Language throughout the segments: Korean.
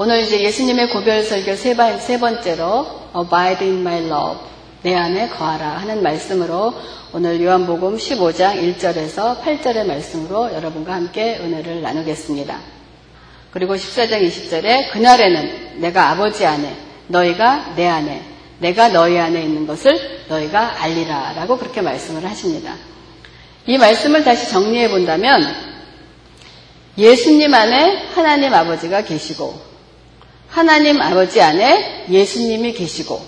오늘 이제 예수님의 고별 설교 세, 번, 세 번째로 Abide in my love 내 안에 거하라 하는 말씀으로 오늘 요한복음 15장 1절에서 8절의 말씀으로 여러분과 함께 은혜를 나누겠습니다. 그리고 14장 20절에 그날에는 내가 아버지 안에 너희가 내 안에 내가 너희 안에 있는 것을 너희가 알리라 라고 그렇게 말씀을 하십니다. 이 말씀을 다시 정리해 본다면 예수님 안에 하나님 아버지가 계시고 하나님 아버지 안에 예수님이 계시고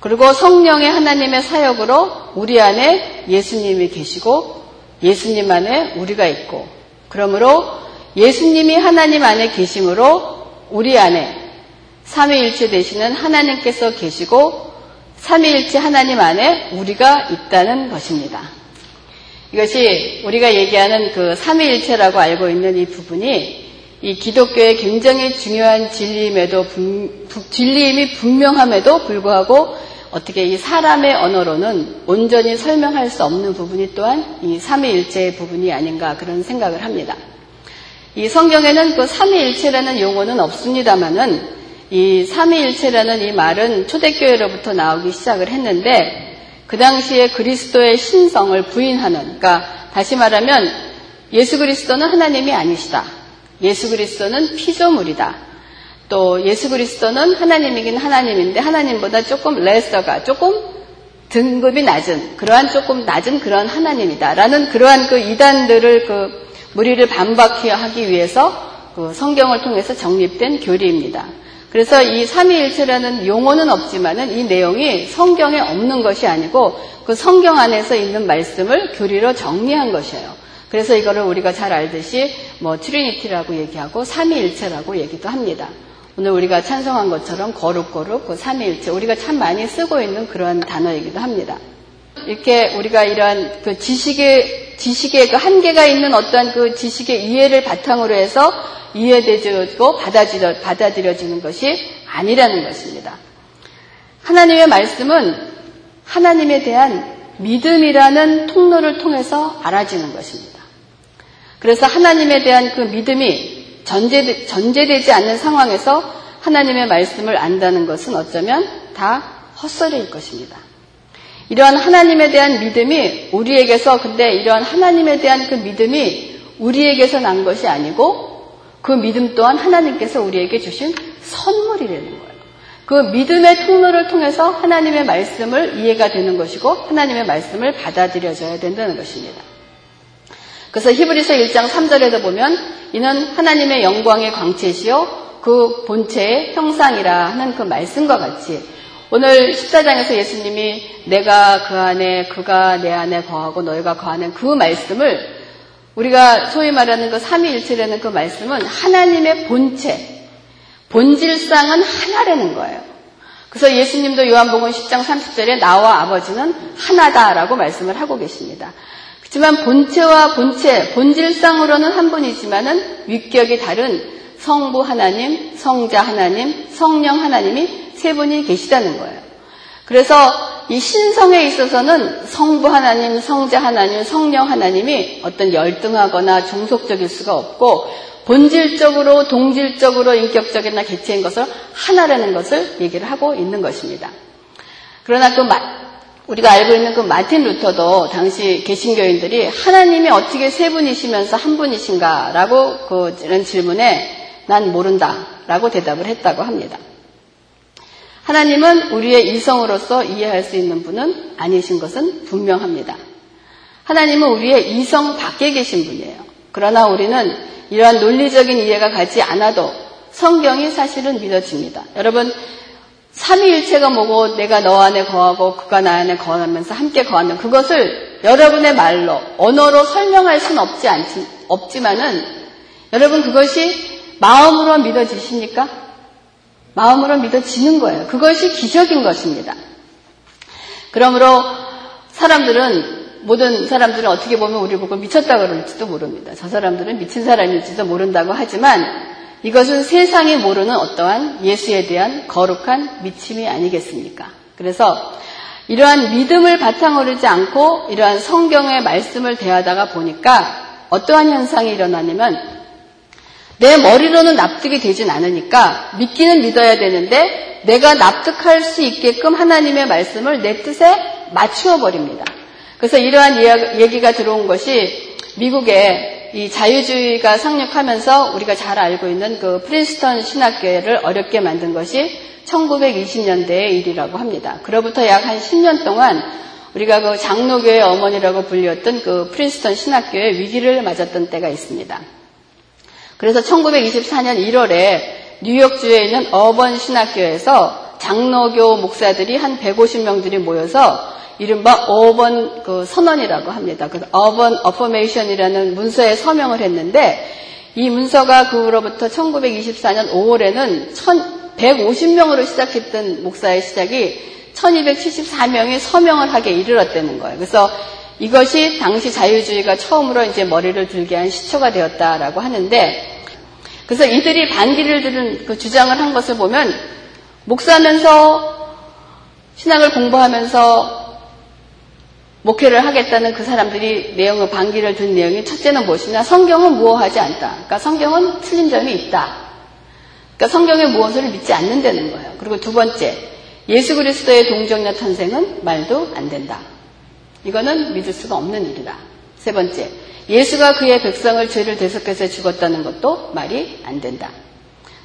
그리고 성령의 하나님의 사역으로 우리 안에 예수님이 계시고 예수님 안에 우리가 있고 그러므로 예수님이 하나님 안에 계심으로 우리 안에 삼위일체 되시는 하나님께서 계시고 삼위일체 하나님 안에 우리가 있다는 것입니다. 이것이 우리가 얘기하는 그 삼위일체라고 알고 있는 이 부분이 이 기독교의 굉장히 중요한 진리임에도 진리임이 분명함에도 불구하고 어떻게 이 사람의 언어로는 온전히 설명할 수 없는 부분이 또한 이 삼위일체의 부분이 아닌가 그런 생각을 합니다. 이 성경에는 그 삼위일체라는 용어는 없습니다만은 이 삼위일체라는 이 말은 초대교회로부터 나오기 시작을 했는데 그 당시에 그리스도의 신성을 부인하는 그러니까 다시 말하면 예수 그리스도는 하나님이 아니시다. 예수 그리스도는 피조물이다. 또 예수 그리스도는 하나님이긴 하나님인데 하나님보다 조금 레서가 조금 등급이 낮은 그러한 조금 낮은 그런 하나님이다라는 그러한 그 이단들을 그 무리를 반박해 하기 위해서 그 성경을 통해서 정립된 교리입니다. 그래서 이 삼위일체라는 용어는 없지만은 이 내용이 성경에 없는 것이 아니고 그 성경 안에서 있는 말씀을 교리로 정리한 것이에요. 그래서 이거를 우리가 잘 알듯이 뭐 Trinity라고 얘기하고 삼위일체라고 얘기도 합니다. 오늘 우리가 찬송한 것처럼 거룩거룩 그 삼위일체 우리가 참 많이 쓰고 있는 그런 단어이기도 합니다. 이렇게 우리가 이러한 그 지식의 지식의 그 한계가 있는 어떠한 그 지식의 이해를 바탕으로 해서 이해되고 받아들여, 받아들여지는 것이 아니라는 것입니다. 하나님의 말씀은 하나님에 대한 믿음이라는 통로를 통해서 알아지는 것입니다. 그래서 하나님에 대한 그 믿음이 전제, 전제되지 않는 상황에서 하나님의 말씀을 안다는 것은 어쩌면 다 헛소리일 것입니다. 이러한 하나님에 대한 믿음이 우리에게서 근데 이러한 하나님에 대한 그 믿음이 우리에게서 난 것이 아니고 그 믿음 또한 하나님께서 우리에게 주신 선물이라는 거예요. 그 믿음의 통로를 통해서 하나님의 말씀을 이해가 되는 것이고 하나님의 말씀을 받아들여져야 된다는 것입니다. 그래서 히브리서 1장 3절에도 보면 이는 하나님의 영광의 광채시요 그 본체의 형상이라 하는 그 말씀과 같이 오늘 14장에서 예수님이 내가 그 안에 그가 내 안에 거하고 너희가 거하는 그 말씀을 우리가 소위 말하는 그 삼위일체라는 그 말씀은 하나님의 본체, 본질상은 하나라는 거예요. 그래서 예수님도 요한복음 10장 30절에 나와 아버지는 하나다라고 말씀을 하고 계십니다. 그렇지만 본체와 본체, 본질상으로는 한 분이지만은 위격이 다른 성부 하나님, 성자 하나님, 성령 하나님이 세 분이 계시다는 거예요. 그래서 이 신성에 있어서는 성부 하나님, 성자 하나님, 성령 하나님이 어떤 열등하거나 종속적일 수가 없고 본질적으로, 동질적으로, 인격적이나 개체인 것을 하나라는 것을 얘기를 하고 있는 것입니다. 그러나 그 우리가 알고 있는 그 마틴 루터도 당시 개신교인들이 하나님이 어떻게 세 분이시면서 한 분이신가라고 그런 질문에 난 모른다라고 대답을 했다고 합니다. 하나님은 우리의 이성으로서 이해할 수 있는 분은 아니신 것은 분명합니다. 하나님은 우리의 이성 밖에 계신 분이에요. 그러나 우리는 이러한 논리적인 이해가 가지 않아도 성경이 사실은 믿어집니다. 여러분, 삼위일체가 뭐고 내가 너 안에 거하고 그가 나 안에 거하면서 함께 거하는 그것을 여러분의 말로 언어로 설명할 수는 없지 않지 없지만은 여러분 그것이 마음으로 믿어지십니까? 마음으로 믿어지는 거예요. 그것이 기적인 것입니다. 그러므로 사람들은 모든 사람들은 어떻게 보면 우리 보고 미쳤다 그럴지도 모릅니다. 저 사람들은 미친 사람일지도 모른다고 하지만 이것은 세상이 모르는 어떠한 예수에 대한 거룩한 미침이 아니겠습니까? 그래서 이러한 믿음을 바탕으로 하지 않고 이러한 성경의 말씀을 대하다가 보니까 어떠한 현상이 일어나냐면 내 머리로는 납득이 되진 않으니까 믿기는 믿어야 되는데 내가 납득할 수 있게끔 하나님의 말씀을 내 뜻에 맞추어 버립니다. 그래서 이러한 얘기가 들어온 것이 미국에 이 자유주의가 상륙하면서 우리가 잘 알고 있는 그 프린스턴 신학교를 어렵게 만든 것이 1920년대의 일이라고 합니다. 그로부터 약 한 10년 동안 우리가 그 장로교의 어머니라고 불렸던 그 프린스턴 신학교의 위기를 맞았던 때가 있습니다. 그래서 1924년 1월에 뉴욕주에 있는 어번 신학교에서 장로교 목사들이 한 150명들이 모여서 이른바 어번 그 선언이라고 합니다. 그 어번 어퍼메이션이라는 문서에 서명을 했는데 이 문서가 그로부터 1924년 5월에는 150명으로 시작했던 목사의 시작이 1274명이 서명을 하게 이르렀다는 거예요. 그래서 이것이 당시 자유주의가 처음으로 이제 머리를 들게 한 시초가 되었다라고 하는데 그래서 이들이 반기를 들은 그 주장을 한 것을 보면 목사면서 신앙을 공부하면서 목회를 하겠다는 그 사람들이 내용을 반기를 든 내용이 첫째는 무엇이냐 성경은 무어하지 않다. 그러니까 성경은 틀린 점이 있다. 그러니까 성경의 무엇을 믿지 않는다는 거예요. 그리고 두 번째 예수 그리스도의 동정녀 탄생은 말도 안 된다. 이거는 믿을 수가 없는 일이다. 세 번째, 예수가 그의 백성을 죄를 대속해서 죽었다는 것도 말이 안 된다.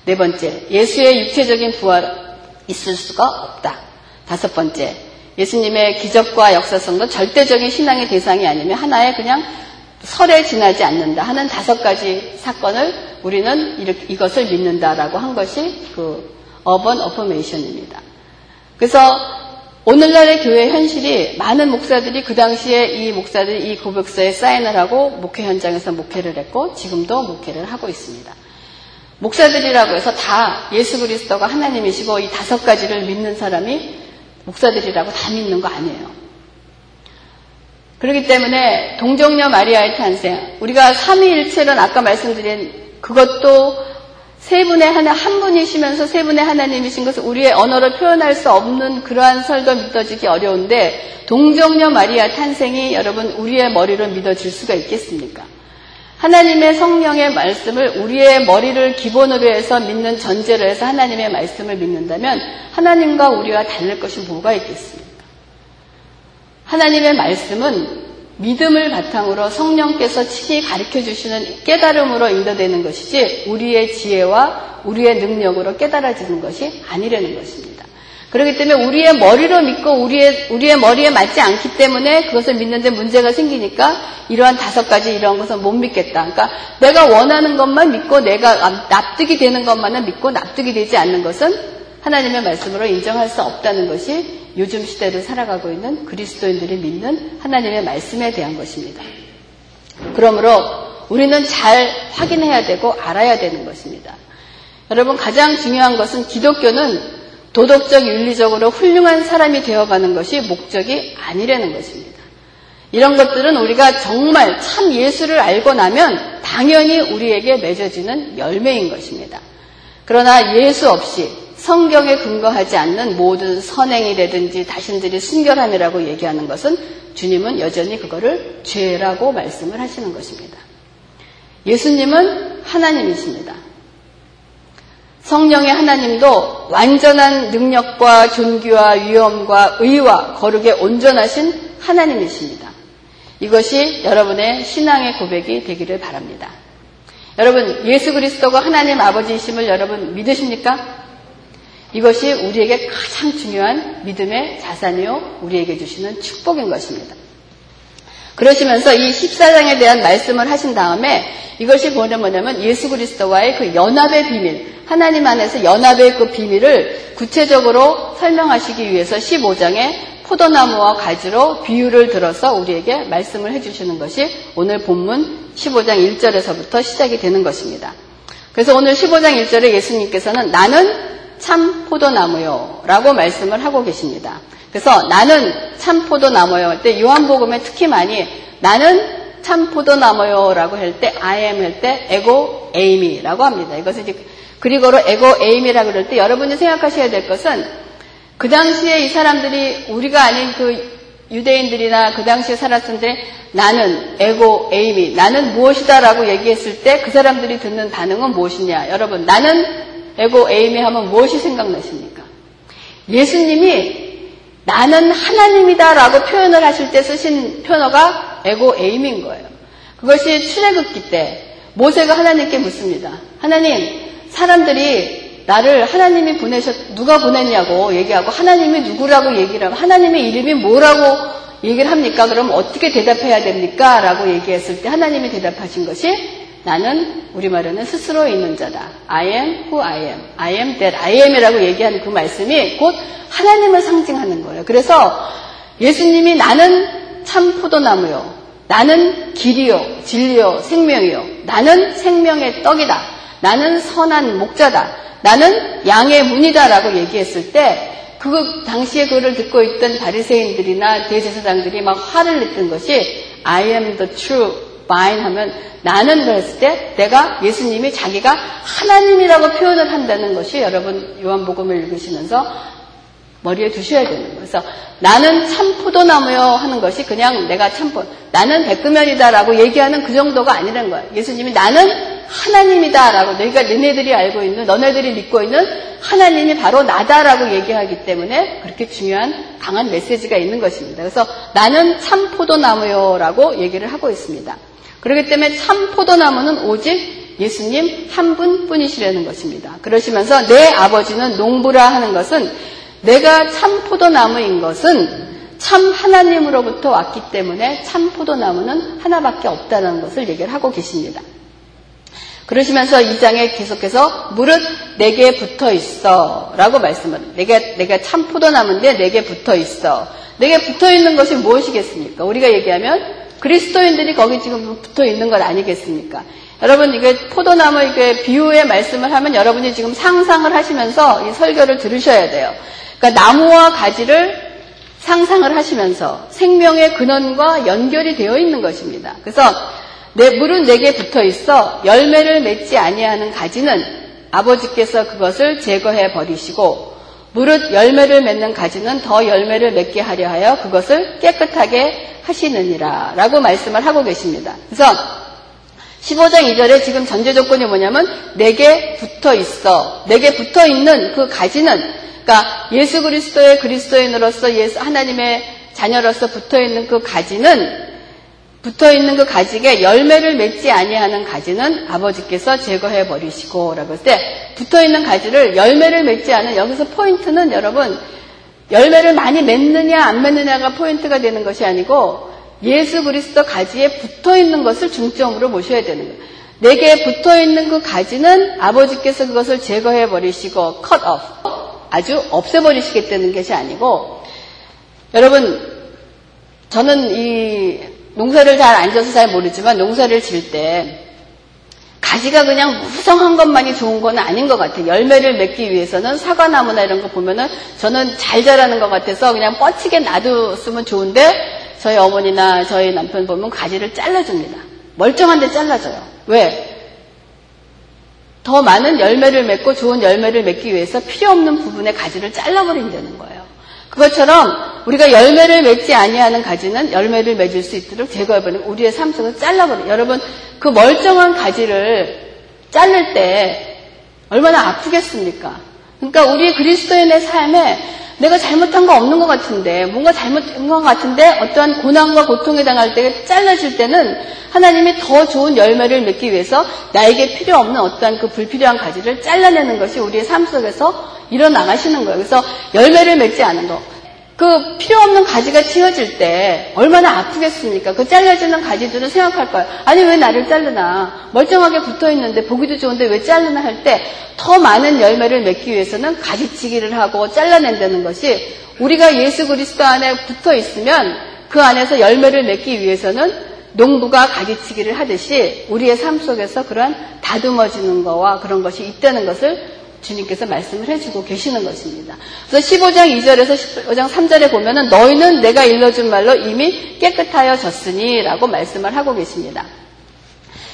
네 번째, 예수의 육체적인 부활 있을 수가 없다. 다섯 번째, 예수님의 기적과 역사성도 절대적인 신앙의 대상이 아니면 하나의 그냥 설에 지나지 않는다 하는 다섯 가지 사건을 우리는 이것을 믿는다라고 한 것이 그 어번 어퍼메이션입니다. 그래서 오늘날의 교회 현실이 많은 목사들이 그 당시에 이 목사들이 이 고백서에 사인을 하고 목회 현장에서 목회를 했고 지금도 목회를 하고 있습니다. 목사들이라고 해서 다 예수 그리스도가 하나님이시고 이 다섯 가지를 믿는 사람이 목사들이라고 다 믿는 거 아니에요. 그렇기 때문에 동정녀 마리아의 탄생, 우리가 삼위일체는 아까 말씀드린 그것도 세 분의 하나, 한 분이시면서 세 분의 하나님이신 것을 우리의 언어로 표현할 수 없는 그러한 설도 믿어지기 어려운데 동정녀 마리아 탄생이 여러분 우리의 머리로 믿어질 수가 있겠습니까? 하나님의 성령의 말씀을 우리의 머리를 기본으로 해서 믿는 전제로 해서 하나님의 말씀을 믿는다면 하나님과 우리와 다를 것이 뭐가 있겠습니까? 하나님의 말씀은 믿음을 바탕으로 성령께서 친히 가르쳐 주시는 깨달음으로 인도되는 것이지 우리의 지혜와 우리의 능력으로 깨달아지는 것이 아니라는 것입니다. 그렇기 때문에 우리의 머리로 믿고 우리의 우리의 머리에 맞지 않기 때문에 그것을 믿는데 문제가 생기니까 이러한 다섯 가지 이러한 것은 못 믿겠다. 그러니까 내가 원하는 것만 믿고 내가 납득이 되는 것만은 믿고 납득이 되지 않는 것은 하나님의 말씀으로 인정할 수 없다는 것이 요즘 시대를 살아가고 있는 그리스도인들이 믿는 하나님의 말씀에 대한 것입니다. 그러므로 우리는 잘 확인해야 되고 알아야 되는 것입니다. 여러분 가장 중요한 것은 기독교는 도덕적 윤리적으로 훌륭한 사람이 되어가는 것이 목적이 아니라는 것입니다. 이런 것들은 우리가 정말 참 예수를 알고 나면 당연히 우리에게 맺어지는 열매인 것입니다. 그러나 예수 없이 성경에 근거하지 않는 모든 선행이라든지 자신들이 순결함이라고 얘기하는 것은 주님은 여전히 그거를 죄라고 말씀을 하시는 것입니다. 예수님은 하나님이십니다. 성령의 하나님도 완전한 능력과 존귀와 위엄과 의와 거룩에 온전하신 하나님이십니다. 이것이 여러분의 신앙의 고백이 되기를 바랍니다. 여러분, 예수 그리스도가 하나님 아버지이심을 여러분 믿으십니까? 이것이 우리에게 가장 중요한 믿음의 자산이요, 우리에게 주시는 축복인 것입니다. 그러시면서 이 14장에 대한 말씀을 하신 다음에 이것이 뭐냐면 예수 그리스도와의 그 연합의 비밀, 하나님 안에서 연합의 그 비밀을 구체적으로 설명하시기 위해서 15장에 포도나무와 가지로 비유를 들어서 우리에게 말씀을 해주시는 것이 오늘 본문 15장 1절에서부터 시작이 되는 것입니다. 그래서 오늘 15장 1절에 예수님께서는 나는 참 포도나무요. 라고 말씀을 하고 계십니다. 그래서 나는 참 포도나무요. 할때 요한복음에 특히 많이 나는 참 포도나무요. 라고 할 때 I am 할 때 에고 에이미 라고 합니다. 이것은 이제 그리고로 에고 에이미라고 그럴 때 여러분이 생각하셔야 될 것은 그 당시에 이 사람들이 우리가 아닌 그 유대인들이나 그 당시에 살았는데 나는 에고 에이미 나는 무엇이다라고 얘기했을 때 그 사람들이 듣는 반응은 무엇이냐? 여러분 나는 에고 에이미 하면 무엇이 생각나십니까? 예수님이 나는 하나님이다 라고 표현을 하실 때 쓰신 표현어가 에고 에임인 거예요. 그것이 출애굽기 때 모세가 하나님께 묻습니다. 하나님, 사람들이 나를 하나님이 보내셨 누가 보냈냐고 얘기하고 하나님이 누구라고 얘기를 하고 하나님의 이름이 뭐라고 얘기를 합니까? 그럼 어떻게 대답해야 됩니까? 라고 얘기했을 때 하나님이 대답하신 것이 나는 우리말로는 스스로 있는 자다. I am who I am. I am that I am이라고 얘기하는 그 말씀이 곧 하나님을 상징하는 거예요. 그래서 예수님이 나는 참 포도나무요. 나는 길이요, 진리요, 생명이요. 나는 생명의 떡이다. 나는 선한 목자다. 나는 양의 문이다라고 얘기했을 때 그 당시에 그를 듣고 있던 바리새인들이나 대제사장들이 막 화를 냈던 것이 I am the true vine 하면 나는 그랬을 때 내가 예수님이 자기가 하나님이라고 표현을 한다는 것이 여러분 요한복음을 읽으시면서 머리에 두셔야 되는 거예요. 그래서 나는 참 포도나무요 하는 것이 그냥 내가 참포 나는 백금면이다라고 얘기하는 그 정도가 아니라는 거예요. 예수님이 나는 하나님이다라고 너희가 너네들이 알고 있는 너네들이 믿고 있는 하나님이 바로 나다라고 얘기하기 때문에 그렇게 중요한 강한 메시지가 있는 것입니다. 그래서 나는 참 포도나무요라고 얘기를 하고 있습니다. 그렇기 때문에 참 포도나무는 오직 예수님 한 분뿐이시라는 것입니다. 그러시면서 내 아버지는 농부라 하는 것은 내가 참 포도나무인 것은 참 하나님으로부터 왔기 때문에 참 포도나무는 하나밖에 없다는 것을 얘기를 하고 계십니다. 그러시면서 이 장에 계속해서 무릇 내게 붙어 있어 라고 말씀을 내가 내가 참 포도나무인데 내게 붙어 있어 내게 붙어 있는 것이 무엇이겠습니까? 우리가 얘기하면 그리스도인들이 거기 지금 붙어 있는 것 아니겠습니까? 여러분 이게 포도나무 이게 비유의 말씀을 하면 여러분이 지금 상상을 하시면서 이 설교를 들으셔야 돼요. 그러니까 나무와 가지를 상상을 하시면서 생명의 근원과 연결이 되어 있는 것입니다. 그래서 내 물은 내게 붙어 있어 열매를 맺지 아니하는 가지는 아버지께서 그것을 제거해 버리시고 무릇 열매를 맺는 가지는 더 열매를 맺게 하려 하여 그것을 깨끗하게 하시느니라 라고 말씀을 하고 계십니다. 그래서 15장 2절에 지금 전제 조건이 뭐냐면 내게 붙어 있어 내게 붙어 있는 그 가지는 그러니까 예수 그리스도의 그리스도인으로서 예수 하나님의 자녀로서 붙어 있는 그 가지는 붙어 있는 그 가지에 열매를 맺지 아니하는 가지는 아버지께서 제거해 버리시고 라고 했을 때 붙어 있는 가지를 열매를 맺지 않은 여기서 포인트는 여러분 열매를 많이 맺느냐 안 맺느냐가 포인트가 되는 것이 아니고 예수 그리스도 가지에 붙어 있는 것을 중점으로 모셔야 되는 거예요. 내게 붙어 있는 그 가지는 아버지께서 그것을 제거해 버리시고 cut off 아주 없애 버리시겠다는 것이 아니고 여러분 저는 이 농사를 잘 앉아서 잘 모르지만 농사를 질 때 가지가 그냥 무성한 것만이 좋은 건 아닌 것 같아요. 열매를 맺기 위해서는 사과나무나 이런 거 보면은 저는 잘 자라는 것 같아서 그냥 뻗치게 놔두으면 좋은데 저희 어머니나 저희 남편 보면 가지를 잘라줍니다. 멀쩡한데 잘라줘요. 왜? 더 많은 열매를 맺고 좋은 열매를 맺기 위해서 필요 없는 부분의 가지를 잘라버린다는 거예요. 그것처럼 우리가 열매를 맺지 아니하는 가지는 열매를 맺을 수 있도록 제거해버리는 우리의 삶 속에서 잘라버려요. 여러분 그 멀쩡한 가지를 자를 때 얼마나 아프겠습니까? 그러니까 우리 그리스도인의 삶에 내가 잘못한 거 없는 것 같은데, 뭔가 잘못한 것 같은데, 어떠한 고난과 고통에 당할 때 잘라질 때는 하나님이 더 좋은 열매를 맺기 위해서 나에게 필요 없는 어떠한 그 불필요한 가지를 잘라내는 것이 우리의 삶 속에서 일어나가시는 거예요. 그래서 열매를 맺지 않은 거. 그 필요 없는 가지가 치워질 때 얼마나 아프겠습니까? 그 잘라지는 가지들은 생각할 거예요. 아니 왜 나를 자르나? 멀쩡하게 붙어 있는데 보기도 좋은데 왜 자르나 할 때 더 많은 열매를 맺기 위해서는 가지치기를 하고 잘라낸다는 것이 우리가 예수 그리스도 안에 붙어 있으면 그 안에서 열매를 맺기 위해서는 농부가 가지치기를 하듯이 우리의 삶 속에서 그런 다듬어지는 거와 그런 것이 있다는 것을 주님께서 말씀을 해주고 계시는 것입니다. 그래서 15장 2절에서 15장 3절에 보면은 너희는 내가 일러준 말로 이미 깨끗하여졌으니 라고 말씀을 하고 계십니다.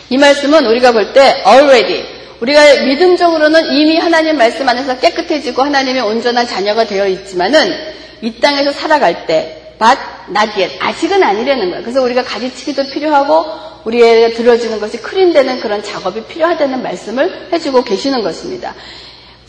이 말씀은 우리가 볼 때 already 우리가 믿음적으로는 이미 하나님 말씀 안에서 깨끗해지고 하나님의 온전한 자녀가 되어 있지만은 이 땅에서 살아갈 때 but not yet. 아직은 아니라는 거예요. 그래서 우리가 가지치기도 필요하고 우리의 들어주는 것이 크린되는 그런 작업이 필요하다는 말씀을 해주고 계시는 것입니다.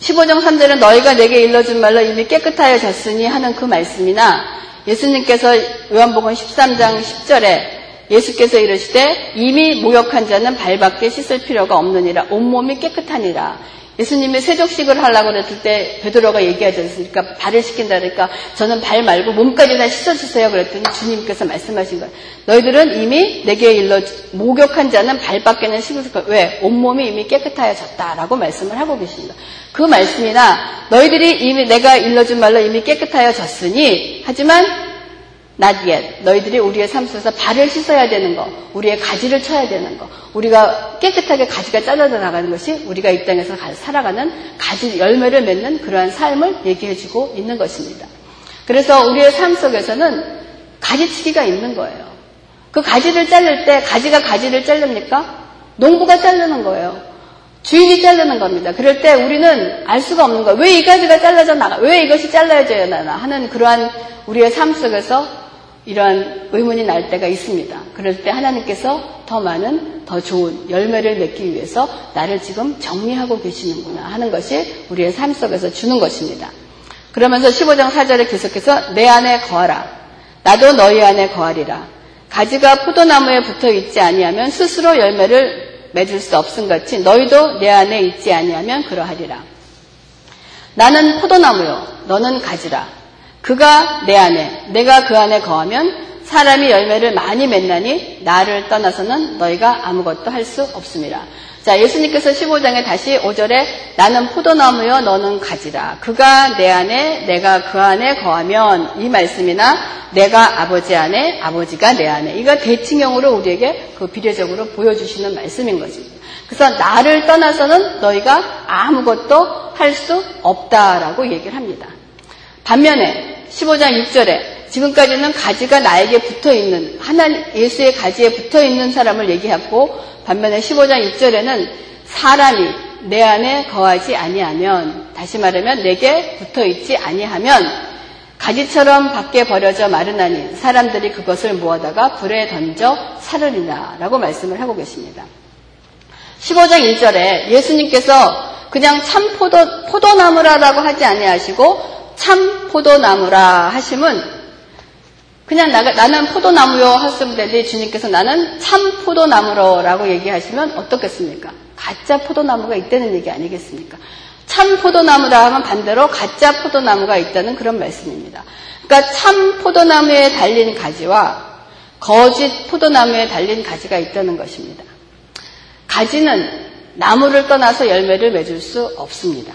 15장 3절은 너희가 내게 일러준 말로 이미 깨끗하여졌으니 하는 그 말씀이나 예수님께서 요한복음 13장 10절에 예수께서 이르시되 이미 목욕한 자는 발밖에 씻을 필요가 없느니라. 온몸이 깨끗하니라 예수님이 세족식을 하려고 그랬을 때 베드로가 얘기하지 않습니까? 발을 그러니까 저는 발 말고 몸까지 다 씻어주세요. 그랬더니 주님께서 말씀하신 거예요. 너희들은 이미 내게 일러 목욕한 자는 발밖에는 씻을 거 왜? 온몸이 이미 깨끗하여졌다라고 말씀을 하고 계십니다. 그 말씀이나 너희들이 이미 내가 일러준 말로 이미 깨끗하여졌으니 하지만 not yet. 너희들이 우리의 삶 속에서 발을 씻어야 되는 거, 우리의 가지를 쳐야 되는 거, 우리가 깨끗하게 가지가 잘라져 나가는 것이 우리가 이 땅에서 살아가는 가지 열매를 맺는 그러한 삶을 얘기해주고 있는 것입니다. 그래서 우리의 삶 속에서는 가지치기가 있는 거예요. 그 가지를 자를 때 가지가 가지를 자릅니까? 농부가 자르는 거예요. 주인이 자르는 겁니다. 그럴 때 우리는 알 수가 없는 거예요. 왜 이 가지가 잘라져 나가? 왜 이것이 잘라져야 나나? 하는 그러한 우리의 삶 속에서 이러한 의문이 날 때가 있습니다. 그럴 때 하나님께서 더 많은, 더 좋은 열매를 맺기 위해서 나를 지금 정리하고 계시는구나 하는 것이 우리의 삶 속에서 주는 것입니다. 그러면서 15장 4절에 계속해서 내 안에 거하라. 나도 너희 안에 거하리라. 가지가 포도나무에 붙어 있지 아니하면 스스로 열매를 맺을 수 없음 같이 너희도 내 안에 있지 아니하면 그러하리라. 나는 포도나무요. 너는 가지라. 그가 내 안에, 내가 그 안에 거하면 사람이 열매를 많이 맺나니 나를 떠나서는 너희가 아무것도 할 수 없습니다. 자, 예수님께서 15장에 다시 5절에 나는 포도나무여 너는 가지라. 그가 내 안에 내가 그 안에 거하면 이 말씀이나 내가 아버지 안에 아버지가 내 안에 이거 대칭형으로 우리에게 그 비례적으로 보여주시는 말씀인 것입니다. 그래서 나를 떠나서는 너희가 아무것도 할 수 없다라고 얘기를 합니다. 반면에 15장 6절에 지금까지는 가지가 나에게 붙어 있는 하나님 예수의 가지에 붙어 있는 사람을 얘기하고 반면에 15장 6절에는 사람이 내 안에 거하지 아니하면 다시 말하면 내게 붙어 있지 아니하면 가지처럼 밖에 버려져 마르나니 사람들이 그것을 모아다가 불에 던져 사르리나라고 말씀을 하고 계십니다. 15장 1절에 예수님께서 그냥 참 포도 포도나무라라고 하지 아니하시고 참 포도나무라 하심은 그냥 나, 나는 포도나무요 하셨을 때 주님께서 나는 참 포도나무로라고 얘기하시면 어떻겠습니까? 가짜 포도나무가 있다는 얘기 아니겠습니까? 참 포도나무라 하면 반대로 가짜 포도나무가 있다는 그런 말씀입니다. 그러니까 참 포도나무에 달린 가지와 거짓 포도나무에 달린 가지가 있다는 것입니다. 가지는 나무를 떠나서 열매를 맺을 수 없습니다.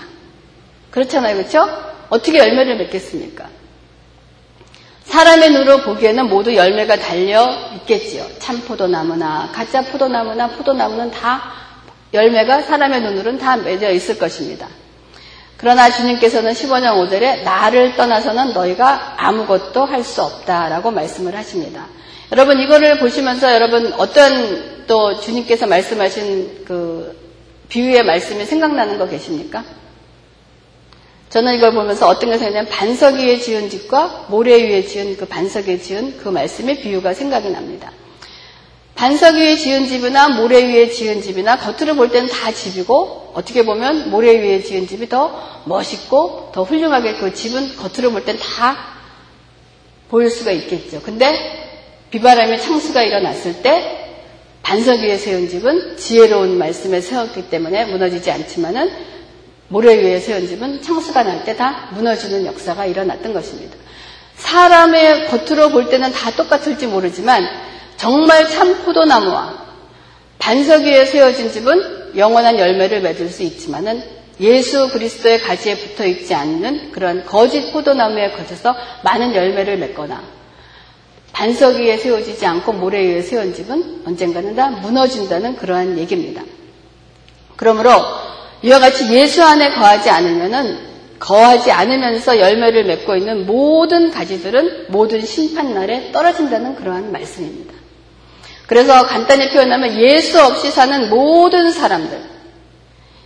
그렇잖아요, 그렇죠? 어떻게 열매를 맺겠습니까? 사람의 눈으로 보기에는 모두 열매가 달려 있겠지요. 참 포도나무나 가짜 포도나무나 포도나무는 다 열매가 사람의 눈으로는 다 맺어 있을 것입니다. 그러나 주님께서는 15장 5절에 나를 떠나서는 너희가 아무것도 할 수 없다라고 말씀을 하십니다. 여러분 이거를 보시면서 여러분 어떤 또 주님께서 말씀하신 그 비유의 말씀이 생각나는 거 계십니까? 저는 이걸 보면서 어떤 걸 생각하냐면 반석 위에 지은 집과 모래 위에 지은 그 반석 위에 지은 그 말씀의 비유가 생각이 납니다. 반석 위에 지은 집이나 모래 위에 지은 집이나 겉으로 볼 때는 다 집이고 어떻게 보면 모래 위에 지은 집이 더 멋있고 더 훌륭하게 그 집은 겉으로 볼 땐 다 보일 수가 있겠죠. 근데 비바람의 창수가 일어났을 때 반석 위에 세운 집은 지혜로운 말씀에 세웠기 때문에 무너지지 않지만은 모래 위에 세운 집은 창수가 날 때 다 무너지는 역사가 일어났던 것입니다. 사람의 겉으로 볼 때는 다 똑같을지 모르지만 정말 참 포도나무와 반석 위에 세워진 집은 영원한 열매를 맺을 수 있지만은 예수 그리스도의 가지에 붙어 있지 않는 그런 거짓 포도나무에 겉에서 많은 열매를 맺거나 반석 위에 세워지지 않고 모래 위에 세운 집은 언젠가는 다 무너진다는 그러한 얘기입니다. 그러므로 이와 같이 예수 안에 거하지 않으면은 거하지 않으면서 열매를 맺고 있는 모든 가지들은 모든 심판날에 떨어진다는 그러한 말씀입니다. 그래서 간단히 표현하면 예수 없이 사는 모든 사람들,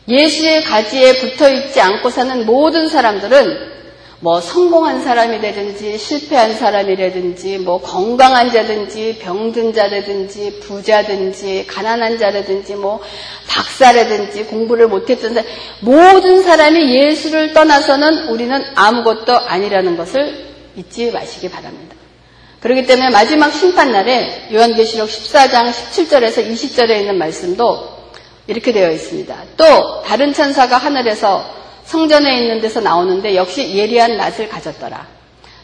예수의 가지에 붙어 있지 않고 사는 모든 사람들은 뭐 성공한 사람이 되든지 실패한 사람이라든지 뭐 건강한 자든지 병든 자라든지 부자든지 가난한 자라든지 뭐 박사라든지 공부를 못했던 사람 모든 사람이 예수를 떠나서는 우리는 아무것도 아니라는 것을 잊지 마시기 바랍니다. 그렇기 때문에 마지막 심판 날에 요한계시록 14장 17절에서 20절에 있는 말씀도 이렇게 되어 있습니다. 또 다른 천사가 하늘에서 성전에 있는 데서 나오는데 역시 예리한 낫을 가졌더라.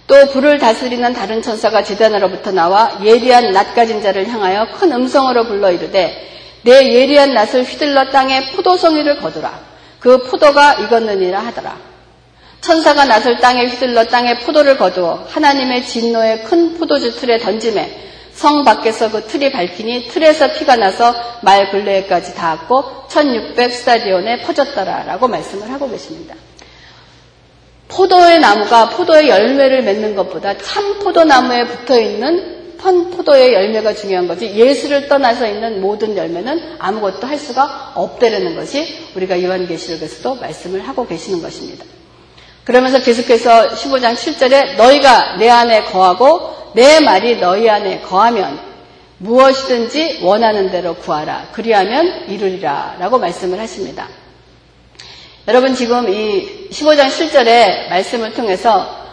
또 불을 다스리는 다른 천사가 재단으로부터 나와 예리한 낫 가진 자를 향하여 큰 음성으로 불러 이르되 내 예리한 낫을 휘둘러 땅에 포도송이를 거두라. 그 포도가 익었느니라 하더라. 천사가 낫을 땅에 휘둘러 땅에 포도를 거두어 하나님의 진노의 큰 포도주 틀에 던짐에 성 밖에서 그 틀이 밝히니 틀에서 피가 나서 말 굴레까지 닿았고 1600 스타디온에 퍼졌더라라고 말씀을 하고 계십니다. 포도의 나무가 포도의 열매를 맺는 것보다 참 포도나무에 붙어 있는 펀 포도의 열매가 중요한 거지 예수를 떠나서 있는 모든 열매는 아무것도 할 수가 없다라는 것이 우리가 요한계시록에서도 말씀을 하고 계시는 것입니다. 그러면서 계속해서 15장 7절에 너희가 내 안에 거하고 내 말이 너희 안에 거하면 무엇이든지 원하는 대로 구하라. 그리하면 이루리라. 라고 말씀을 하십니다. 여러분 지금 이 15장 7절의 말씀을 통해서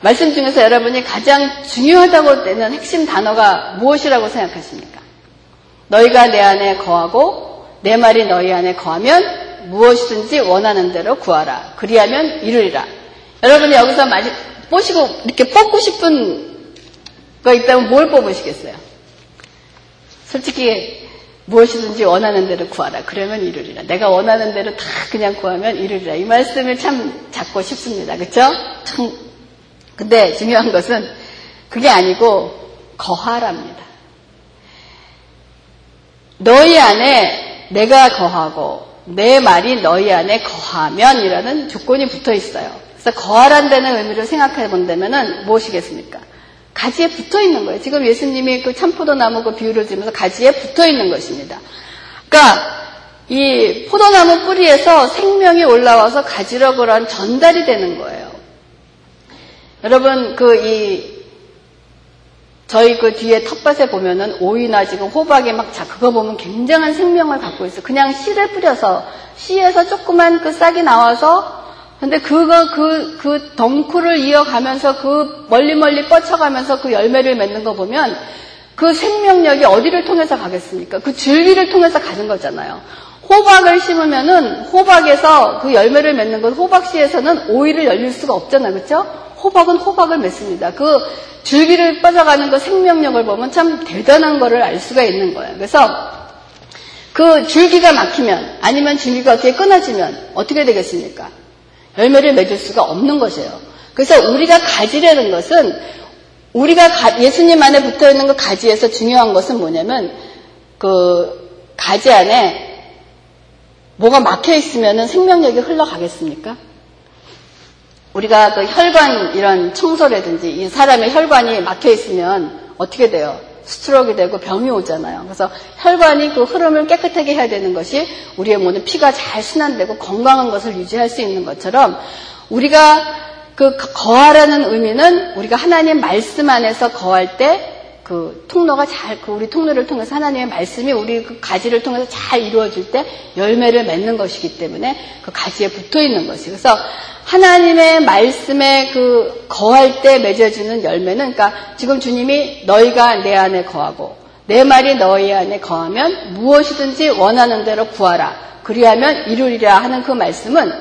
말씀 중에서 여러분이 가장 중요하다고 되는 핵심 단어가 무엇이라고 생각하십니까? 너희가 내 안에 거하고 내 말이 너희 안에 거하면 무엇이든지 원하는 대로 구하라. 그리하면 이루리라. 여러분이 여기서 많이 보시고 이렇게 뽑고 싶은 가 있다면 뭘 뽑으시겠어요? 솔직히 무엇이든지 원하는 대로 구하라. 그러면 이루리라. 내가 원하는 대로 다 그냥 구하면 이루리라. 이 말씀을 참 잡고 싶습니다. 그쵸? 참. 근데 중요한 것은 그게 아니고 거하랍니다. 너희 안에 내가 거하고 내 말이 너희 안에 거하면이라는 조건이 붙어 있어요. 그래서 거하란 데는 의미를 생각해 본다면 무엇이겠습니까? 가지에 붙어 있는 거예요. 지금 예수님이 그 참포도 나무 그 비유를 들면서 가지에 붙어 있는 것입니다. 그러니까 이 포도나무 뿌리에서 생명이 올라와서 가지로 그런 전달이 되는 거예요. 여러분 그 이 저희 그 뒤에 텃밭에 보면은 오이나 지금 호박이 막자 그거 보면 굉장한 생명을 갖고 있어. 요 그냥 씨를 뿌려서 씨에서 조그만 그 싹이 나와서 근데 그거 그, 그 덩쿨을 이어가면서 그 멀리 멀리 뻗쳐가면서 그 열매를 맺는 거 보면 그 생명력이 어디를 통해서 가겠습니까? 그 줄기를 통해서 가는 거잖아요. 호박을 심으면은 호박에서 그 열매를 맺는 것, 호박씨에서는 오이를 열릴 수가 없잖아요. 그렇죠? 호박은 호박을 맺습니다. 그 줄기를 뻗어가는 그 생명력을 보면 참 대단한 거를 알 수가 있는 거예요. 그래서 그 줄기가 막히면 아니면 줄기가 어떻게 끊어지면 어떻게 되겠습니까? 열매를 맺을 수가 없는 것이에요. 그래서 우리가 가지려는 것은 우리가 예수님 안에 붙어 있는 그 가지에서 중요한 것은 뭐냐면 그 가지 안에 뭐가 막혀 있으면 생명력이 흘러가겠습니까? 우리가 그 혈관 이런 청소라든지 이 사람의 혈관이 막혀 있으면 어떻게 돼요? 스트로크 되고 병이 오잖아요. 그래서 혈관이 그 흐름을 깨끗하게 해야 되는 것이 우리의 몸은 피가 잘 순환되고 건강한 것을 유지할 수 있는 것처럼 우리가 그 거하라는 의미는 우리가 하나님 말씀 안에서 거할 때 그 통로가 잘, 그 우리 통로를 통해서 하나님의 말씀이 우리 그 가지를 통해서 잘 이루어질 때 열매를 맺는 것이기 때문에 그 가지에 붙어 있는 것이. 그래서 하나님의 말씀에 그 거할 때 맺어지는 열매는 그러니까 지금 주님이 너희가 내 안에 거하고 내 말이 너희 안에 거하면 무엇이든지 원하는 대로 구하라. 그리하면 이루리라 하는 그 말씀은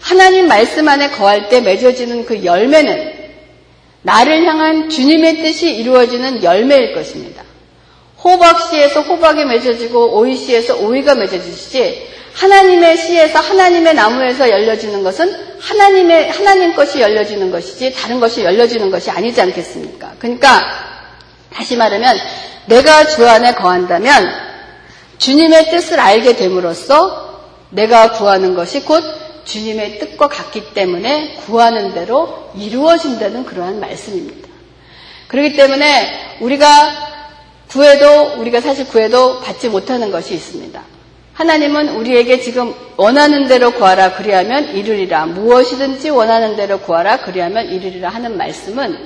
하나님 말씀 안에 거할 때 맺어지는 그 열매는 나를 향한 주님의 뜻이 이루어지는 열매일 것입니다. 호박 씨에서 호박이 맺어지고 오이 씨에서 오이가 맺어지지 하나님의 씨에서 하나님의 나무에서 열려지는 것은 하나님의 하나님 것이 열려지는 것이지 다른 것이 열려지는 것이 아니지 않겠습니까? 그러니까 다시 말하면 내가 주 안에 거한다면 주님의 뜻을 알게 됨으로써 내가 구하는 것이 곧 주님의 뜻과 같기 때문에 구하는 대로 이루어진다는 그러한 말씀입니다. 그렇기 때문에 우리가 구해도 우리가 사실 구해도 받지 못하는 것이 있습니다. 하나님은 우리에게 지금 원하는 대로 구하라 그리하면 이르리라 무엇이든지 원하는 대로 구하라 그리하면 이르리라 하는 말씀은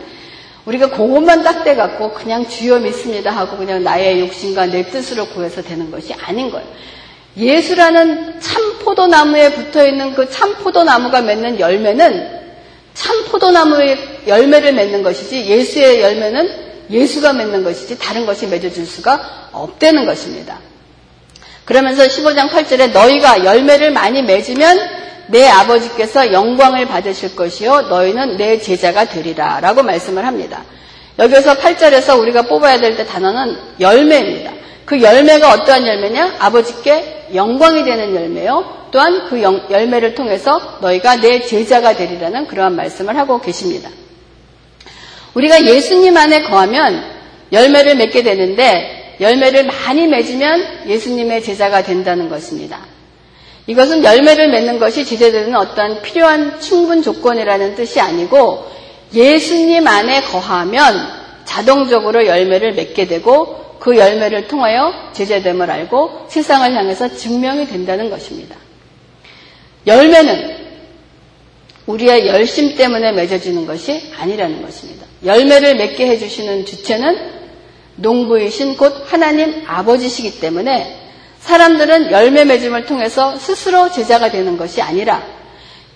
우리가 그것만 딱대 갖고 그냥 주여 믿습니다 하고 그냥 나의 욕심과 내 뜻으로 구해서 되는 것이 아닌 거예요. 예수라는 참 포도나무에 붙어 있는 그 참 포도나무가 맺는 열매는 참 포도나무의 열매를 맺는 것이지 예수의 열매는 예수가 맺는 것이지 다른 것이 맺어줄 수가 없다는 것입니다. 그러면서 15장 8절에 너희가 열매를 많이 맺으면 내 아버지께서 영광을 받으실 것이요 너희는 내 제자가 되리라 라고 말씀을 합니다. 여기서 8절에서 우리가 뽑아야 될 때 단어는 열매입니다. 그 열매가 어떠한 열매냐? 아버지께 영광이 되는 열매요. 또한 그 열매를 통해서 너희가 내 제자가 되리라는 그러한 말씀을 하고 계십니다. 우리가 예수님 안에 거하면 열매를 맺게 되는데 열매를 많이 맺으면 예수님의 제자가 된다는 것입니다. 이것은 열매를 맺는 것이 제자되는 어떠한 필요한 충분 조건이라는 뜻이 아니고 예수님 안에 거하면 자동적으로 열매를 맺게 되고 그 열매를 통하여 제자됨을 알고 세상을 향해서 증명이 된다는 것입니다. 열매는 우리의 열심 때문에 맺어지는 것이 아니라는 것입니다. 열매를 맺게 해주시는 주체는 농부이신 곧 하나님 아버지시기 때문에 사람들은 열매 맺음을 통해서 스스로 제자가 되는 것이 아니라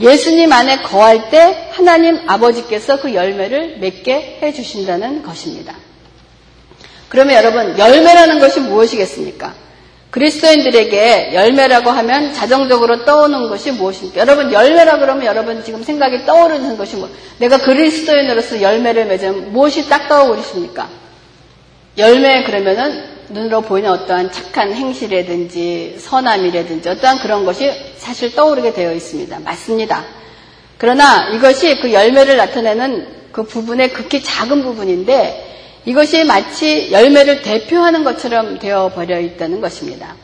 예수님 안에 거할 때 하나님 아버지께서 그 열매를 맺게 해 주신다는 것입니다. 그러면 여러분, 열매라는 것이 무엇이겠습니까? 그리스도인들에게 열매라고 하면 자정적으로 떠오르는 것이 무엇입니까? 여러분, 열매라 그러면 여러분 지금 생각이 떠오르는 것이 뭐, 내가 그리스도인으로서 열매를 맺으면 무엇이 딱 떠오르십니까? 열매 그러면은 눈으로 보이는 어떠한 착한 행실이라든지 선함이라든지 어떠한 그런 것이 사실 떠오르게 되어 있습니다. 맞습니다. 그러나 이것이 그 열매를 나타내는 그 부분의 극히 작은 부분인데 이것이 마치 열매를 대표하는 것처럼 되어 버려 있다는 것입니다.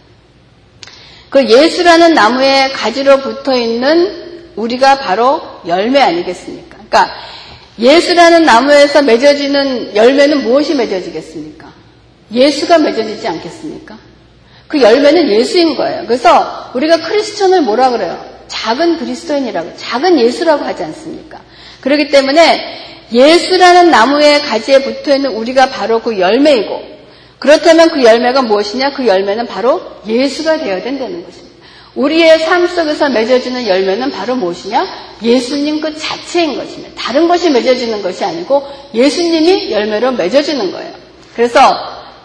그 예수라는 나무에 가지로 붙어 있는 우리가 바로 열매 아니겠습니까? 그러니까 예수라는 나무에서 맺어지는 열매는 무엇이 맺어지겠습니까? 예수가 맺어지지 않겠습니까? 그 열매는 예수인 거예요. 그래서 우리가 크리스천을 뭐라 그래요? 작은 그리스도인이라고, 작은 예수라고 하지 않습니까? 그렇기 때문에 예수라는 나무의 가지에 붙어 있는 우리가 바로 그 열매이고, 그렇다면 그 열매가 무엇이냐? 그 열매는 바로 예수가 되어야 된다는 것입니다. 우리의 삶 속에서 맺어지는 열매는 바로 무엇이냐? 예수님 그 자체인 것입니다. 다른 것이 맺어지는 것이 아니고 예수님이 열매로 맺어지는 거예요. 그래서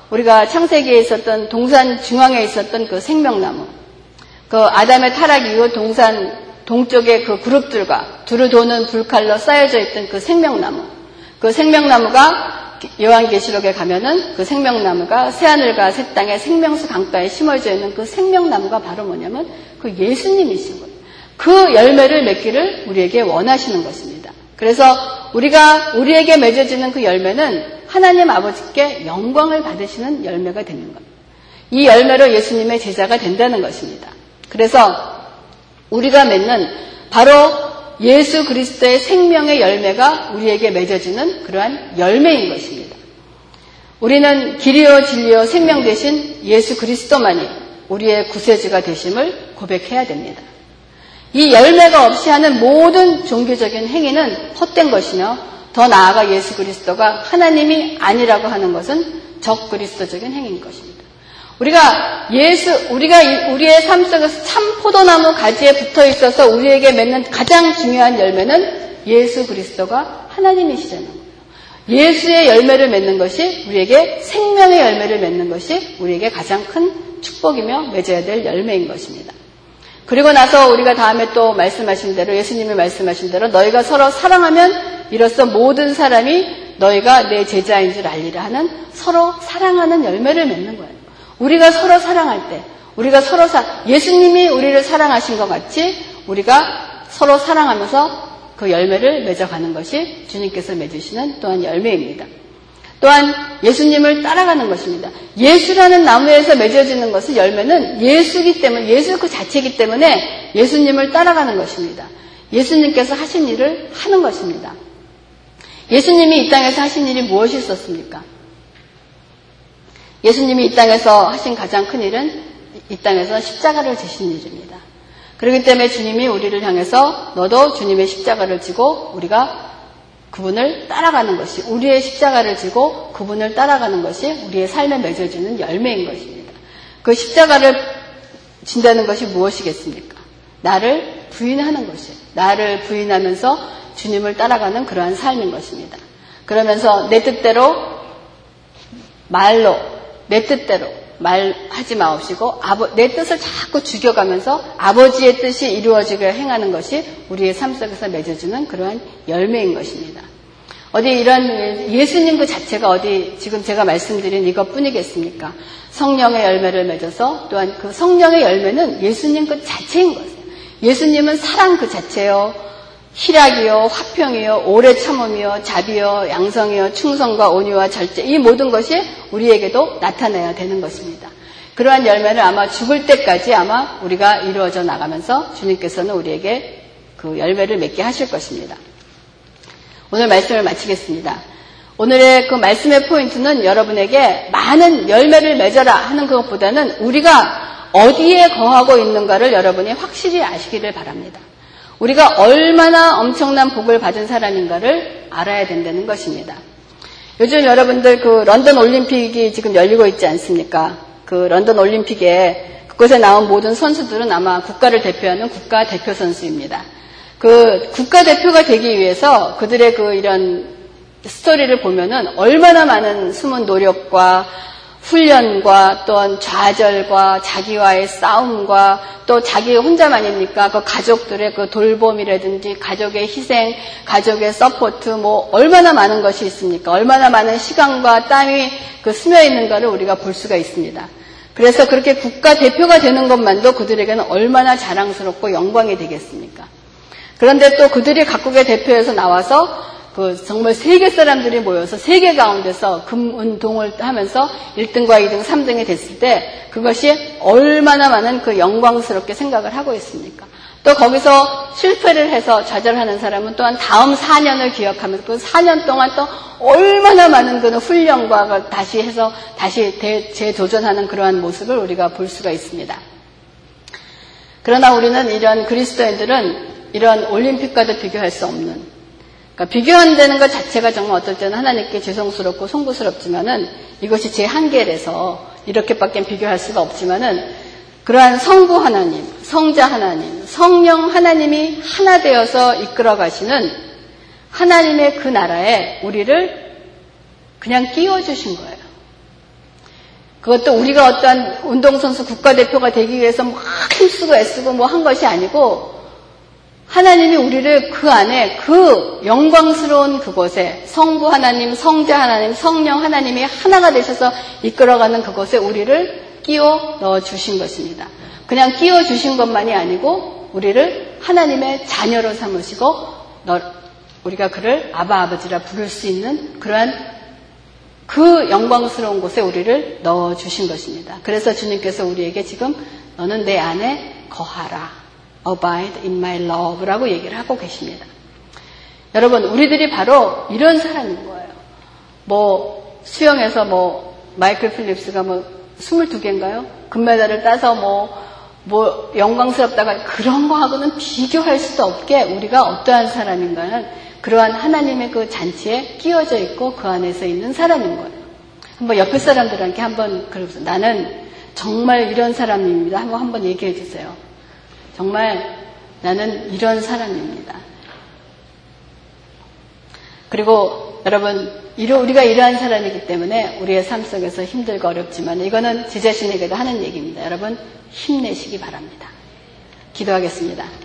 우리가 창세기에 있었던 동산 중앙에 있었던 그 생명나무, 그 아담의 타락 이후 동산 동쪽의 그 그룹들과 두루 도는 불칼로 쌓여져 있던 그 생명나무, 그 생명나무가 요한계시록에 가면은 그 생명나무가 새하늘과 새 땅에 생명수 강가에 심어져 있는 그 생명나무가 바로 뭐냐면 그 예수님이신 거예요. 그 열매를 맺기를 우리에게 원하시는 것입니다. 그래서 우리가 우리에게 맺어지는 그 열매는 하나님 아버지께 영광을 받으시는 열매가 되는 거예요. 이 열매로 예수님의 제자가 된다는 것입니다. 그래서 우리가 맺는 바로 예수 그리스도의 생명의 열매가 우리에게 맺어지는 그러한 열매인 것입니다. 우리는 길이요 진리요 생명 대신 예수 그리스도만이 우리의 구세주가 되심을 고백해야 됩니다. 이 열매가 없이 하는 모든 종교적인 행위는 헛된 것이며 더 나아가 예수 그리스도가 하나님이 아니라고 하는 것은 적 그리스도적인 행위인 것입니다. 우리가 예수, 우리가 우리의 삶 속에서 참 포도나무 가지에 붙어 있어서 우리에게 맺는 가장 중요한 열매는 예수 그리스도가 하나님이시잖아요. 예수의 열매를 맺는 것이 우리에게 생명의 열매를 맺는 것이 우리에게 가장 큰 축복이며 맺어야 될 열매인 것입니다. 그리고 나서 우리가 다음에 또 말씀하신 대로 예수님이 말씀하신 대로 너희가 서로 사랑하면 이로써 모든 사람이 너희가 내 제자인 줄 알리라 하는 서로 사랑하는 열매를 맺는 거예요. 우리가 서로 사랑할 때, 우리가 서로 사, 예수님이 우리를 사랑하신 것 같이 우리가 서로 사랑하면서 그 열매를 맺어가는 것이 주님께서 맺으시는 또한 열매입니다. 또한 예수님을 따라가는 것입니다. 예수라는 나무에서 맺어지는 것은 열매는 예수기 때문에, 예수 그 자체이기 때문에 예수님을 따라가는 것입니다. 예수님께서 하신 일을 하는 것입니다. 예수님이 이 땅에서 하신 일이 무엇이 있었습니까? 예수님이 이 땅에서 하신 가장 큰 일은 이 땅에서 십자가를 지신 일입니다. 그렇기 때문에 주님이 우리를 향해서 너도 주님의 십자가를 지고 우리가 그분을 따라가는 것이 우리의 십자가를 지고 그분을 따라가는 것이 우리의 삶에 맺어지는 열매인 것입니다. 그 십자가를 진다는 것이 무엇이겠습니까? 나를 부인하는 것이 나를 부인하면서 주님을 따라가는 그러한 삶인 것입니다. 그러면서 내 뜻대로 말로 내 뜻대로 말하지 마옵시고 내 뜻을 자꾸 죽여가면서 아버지의 뜻이 이루어지게 행하는 것이 우리의 삶 속에서 맺어지는 그러한 열매인 것입니다. 어디 이런 예수님 그 자체가 어디 지금 제가 말씀드린 이것뿐이겠습니까? 성령의 열매를 맺어서 또한 그 성령의 열매는 예수님 그 자체인 것이에요. 예수님은 사랑 그 자체요. 희락이요, 화평이요, 오래 참음이요, 자비요, 양성이요, 충성과 온유와 절제 이 모든 것이 우리에게도 나타내야 되는 것입니다. 그러한 열매를 아마 죽을 때까지 아마 우리가 이루어져 나가면서 주님께서는 우리에게 그 열매를 맺게 하실 것입니다. 오늘 말씀을 마치겠습니다. 오늘의 그 말씀의 포인트는 여러분에게 많은 열매를 맺어라 하는 것보다는 우리가 어디에 거하고 있는가를 여러분이 확실히 아시기를 바랍니다. 우리가 얼마나 엄청난 복을 받은 사람인가를 알아야 된다는 것입니다. 요즘 여러분들 그 런던 올림픽이 지금 열리고 있지 않습니까? 그 런던 올림픽에 그곳에 나온 모든 선수들은 아마 국가를 대표하는 국가 대표 선수입니다. 그 국가 대표가 되기 위해서 그들의 그 이런 스토리를 보면은 얼마나 많은 숨은 노력과 훈련과 또한 좌절과 자기와의 싸움과 또 자기 혼자만이니까 그 가족들의 그 돌봄이라든지 가족의 희생, 가족의 support 뭐 얼마나 많은 것이 있습니까? 얼마나 많은 시간과 땀이 그 스며 있는 가를 우리가 볼 수가 있습니다. 그래서 그렇게 국가 대표가 되는 것만도 그들에게는 얼마나 자랑스럽고 영광이 되겠습니까? 그런데 또 그들이 각국의 대표에서 나와서 그 정말 세계 사람들이 모여서 세계 가운데서 금운동을 하면서 1등과 2등, 3등이 됐을 때 그것이 얼마나 많은 그 영광스럽게 생각을 하고 있습니까? 또 거기서 실패를 해서 좌절하는 사람은 또한 다음 4년을 기억하면서 그 4년 동안 또 얼마나 많은 그 훈련과 다시 해서 다시 재도전하는 그러한 모습을 우리가 볼 수가 있습니다. 그러나 우리는 이런 그리스도인들은 이런 올림픽과도 비교할 수 없는 그러니까 비교한다는 것 자체가 정말 어떨 때는 하나님께 죄송스럽고 송구스럽지만은 이것이 제 한계라서 이렇게밖에 비교할 수가 없지만은 그러한 성부 하나님, 성자 하나님, 성령 하나님이 하나 되어서 이끌어 가시는 하나님의 그 나라에 우리를 그냥 끼워 주신 거예요. 그것도 우리가 어떠한 운동선수 국가대표가 되기 위해서 막 힘쓰고 애쓰고 뭐 한 것이 아니고 하나님이 우리를 그 안에 그 영광스러운 그곳에 성부 하나님, 성자 하나님, 성령 하나님이 하나가 되셔서 이끌어가는 그곳에 우리를 끼워 넣어 주신 것입니다. 그냥 끼워 주신 것만이 아니고 우리를 하나님의 자녀로 삼으시고 우리가 그를 아바 아버지라 부를 수 있는 그러한 그 영광스러운 곳에 우리를 넣어 주신 것입니다. 그래서 주님께서 우리에게 지금 너는 내 안에 거하라. Abide in my love라고 얘기를 하고 계십니다. 여러분, 우리들이 바로 이런 사람인 거예요. 뭐, 수영에서 뭐, 마이클 필립스가 뭐, 22개인가요? 금메달을 따서 뭐, 뭐, 영광스럽다가 그런 거하고는 비교할 수도 없게 우리가 어떠한 사람인가는 그러한 하나님의 그 잔치에 끼어져 있고 그 안에서 있는 사람인 거예요. 한번 옆에 사람들한테 한번 그러면서 나는 정말 이런 사람입니다. 한번 한번 얘기해 주세요. 정말 나는 이런 사람입니다. 그리고 여러분, 우리가 이러한 사람이기 때문에 우리의 삶 속에서 힘들고 어렵지만 이거는 제 자신에게도 하는 얘기입니다. 여러분, 힘내시기 바랍니다. 기도하겠습니다.